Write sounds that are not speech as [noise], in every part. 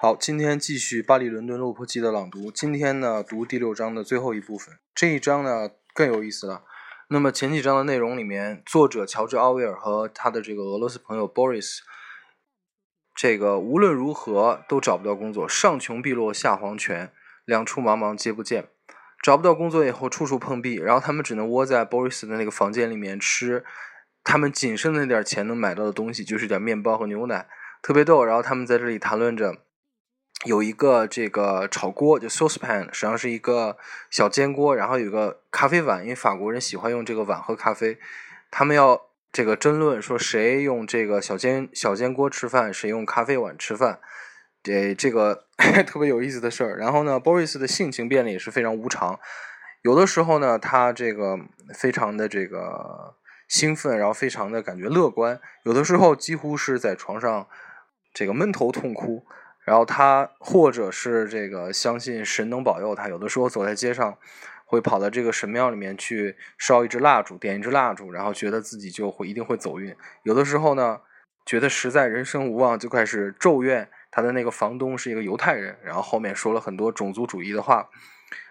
好，今天继续《巴黎伦敦落魄记》的朗读。今天呢，读第六章的最后一部分。这一章呢更有意思了。那么前几章的内容里面，作者乔治·奥威尔和他的这个俄罗斯朋友 Boris，这个无论如何都找不到工作，上穷碧落下黄泉，两处茫茫皆不见。找不到工作以后，处处碰壁，然后他们只能窝在 Boris 的那个房间里面吃他们仅剩的那点钱能买到的东西，就是点面包和牛奶，特别逗。然后他们在这里谈论着。有一个这个炒锅，就 saucepan，实际上是一个小煎锅，然后有个咖啡碗，因为法国人喜欢用这个碗喝咖啡。他们要这个争论说谁用这个小煎小煎锅吃饭，谁用咖啡碗吃饭，这这个 [laughs] 特别有意思的事儿。然后呢，Boris 的性情变得也是非常无常，有的时候呢，他这个非常的这个兴奋，然后非常的感觉乐观；有的时候几乎是在床上这个闷头痛哭。然后他或者是这个相信神能保佑他，有的时候走在街上，会跑到这个神庙里面去烧一支蜡烛，点一支蜡烛，然后觉得自己就会一定会走运。有的时候呢，觉得实在人生无望，就开始咒怨他的那个房东是一个犹太人，然后后面说了很多种族主义的话。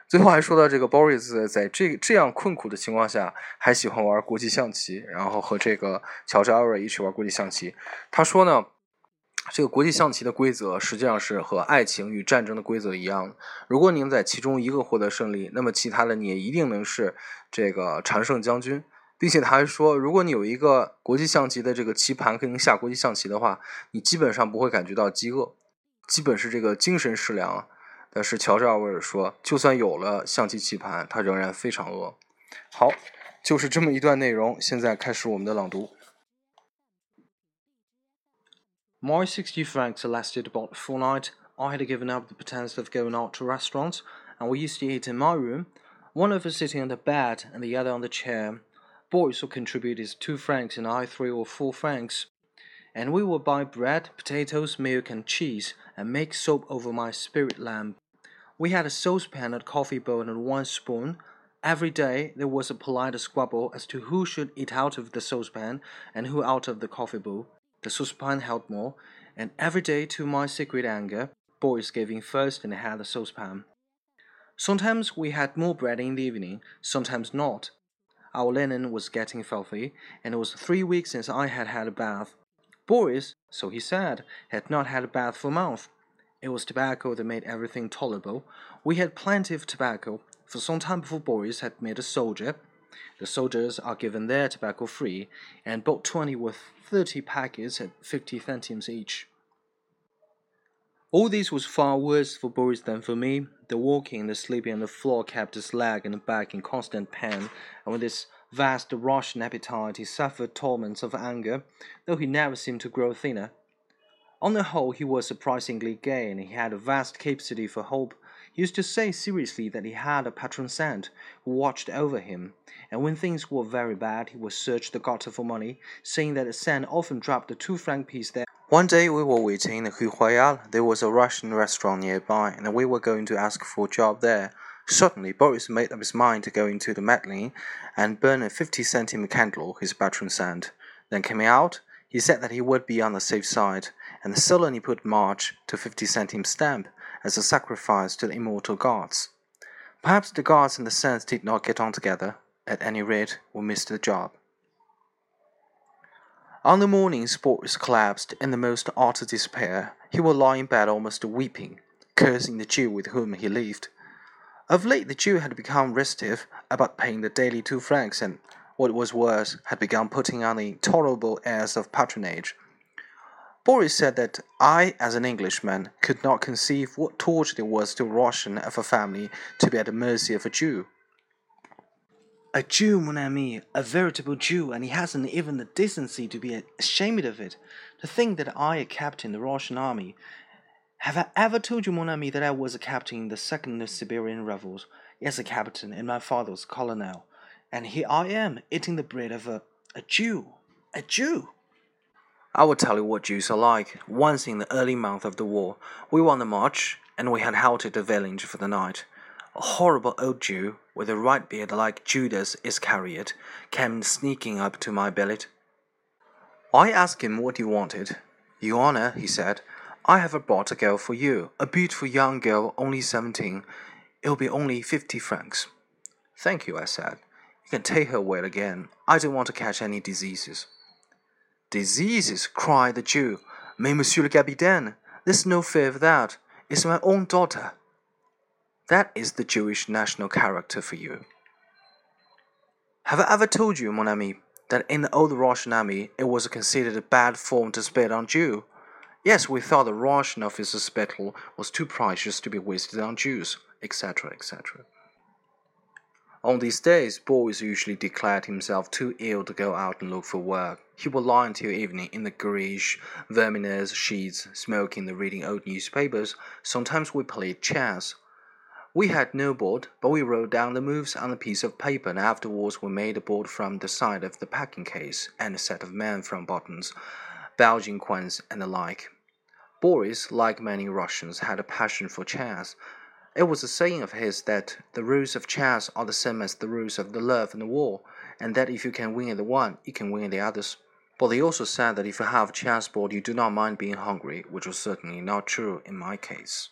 最后还说到这个 Boris 在这这样困苦的情况下，还喜欢玩国际象棋，然后和这个乔治·奥瑞一起玩国际象棋。他说呢。这个国际象棋的规则实际上是和爱情与战争的规则一样。如果您在其中一个获得胜利，那么其他的你也一定能是这个常胜将军。并且他还说，如果你有一个国际象棋的这个棋盘可以下国际象棋的话，你基本上不会感觉到饥饿，基本是这个精神食粮。但是乔治·奥威尔说，就算有了象棋棋盘，他仍然非常饿。好，就是这么一段内容。现在开始我们的朗读。My 60 francs lasted about a fortnight. I had given up the pretense of going out to restaurants, and we used to eat in my room, one of us sitting on the bed and the other on the chair. Boris would contribute his two francs and I three or four francs. And we would buy bread, potatoes, milk, and cheese, and make soap over my spirit lamp. We had a saucepan and coffee bowl and one spoon. Every day there was a polite squabble as to who should eat out of the saucepan and who out of the coffee bowl. The saucepan held more, and every day, to my secret anger, Boris gave in first and had the saucepan. Sometimes we had more bread in the evening, sometimes not. Our linen was getting filthy, and it was three weeks since I had had a bath. Boris, so he said, had not had a bath for a month. It was tobacco that made everything tolerable. We had plenty of tobacco, for some time before Boris had made a soldier, the soldiers are given their tobacco free and bought 20 with 30 packets at 50 centimes each. All this was far worse for Boris than for me. The walking, the sleeping on the floor kept his leg and back in constant pain, and with this vast Russian appetite he suffered torments of anger, though he never seemed to grow thinner. On the whole, he was surprisingly gay, and he had a vast capacity for hope used to say seriously that he had a patron saint who watched over him, and when things were very bad, he would search the gutter for money, saying that the saint often dropped a two franc piece there. One day we were waiting in the Rue Royale. There was a Russian restaurant nearby, and we were going to ask for a job there. Suddenly, Boris made up his mind to go into the Madeleine and burn a 50 centime candle, his patron saint. Then coming out, he said that he would be on the safe side, and suddenly put March to 50 centime stamp as a sacrifice to the immortal gods. Perhaps the gods and the saints did not get on together. At any rate, we missed the job. On the morning Boris collapsed in the most utter despair, he would lie in bed almost weeping, cursing the Jew with whom he lived. Of late, the Jew had become restive about paying the daily two francs, and what was worse, had begun putting on the intolerable airs of patronage. Boris said that I, as an Englishman, could not conceive what torture there was to a Russian of a family to be at the mercy of a Jew. A Jew, mon ami, a veritable Jew, and he hasn't even the decency to be ashamed of it. To think that I, a captain in the Russian army, have I ever told you, mon ami, that I was a captain in the second Siberian Rifles? Yes, a captain, and my father was colonel. And here I am, eating the bread of a, a Jew. A Jew! I will tell you what Jews are like. Once in the early month of the war, we were on the march, and we had halted a village for the night. A horrible old Jew, with a white beard like Judas Iscariot, came sneaking up to my billet. I asked him what he wanted. Your Honor, he said, I have bought a girl for you, a beautiful young girl, only seventeen. It'll be only fifty francs. Thank you, I said. You can take her away again. I don't want to catch any diseases. Diseases, cried the Jew. Mais, monsieur le capitaine, there's no fear of that. It's my own daughter. That is the Jewish national character for you. Have I ever told you, mon ami, that in the old Russian army it was considered a bad form to spit on Jew? Yes, we thought the Russian officer's spittle was too precious to be wasted on Jews, etc., etc. On these days, Boris usually declared himself too ill to go out and look for work. He would lie until evening in the greyish, verminous sheets, smoking and reading old newspapers. Sometimes we played chess. We had no board, but we wrote down the moves on a piece of paper, and afterwards we made a board from the side of the packing case, and a set of men from buttons, Belgian coins, and the like. Boris, like many Russians, had a passion for chess. It was a saying of his that the rules of chess are the same as the rules of the love and the war, and that if you can win at the one, you can win at the others. But he also said that if you have a chessboard, you do not mind being hungry, which was certainly not true in my case.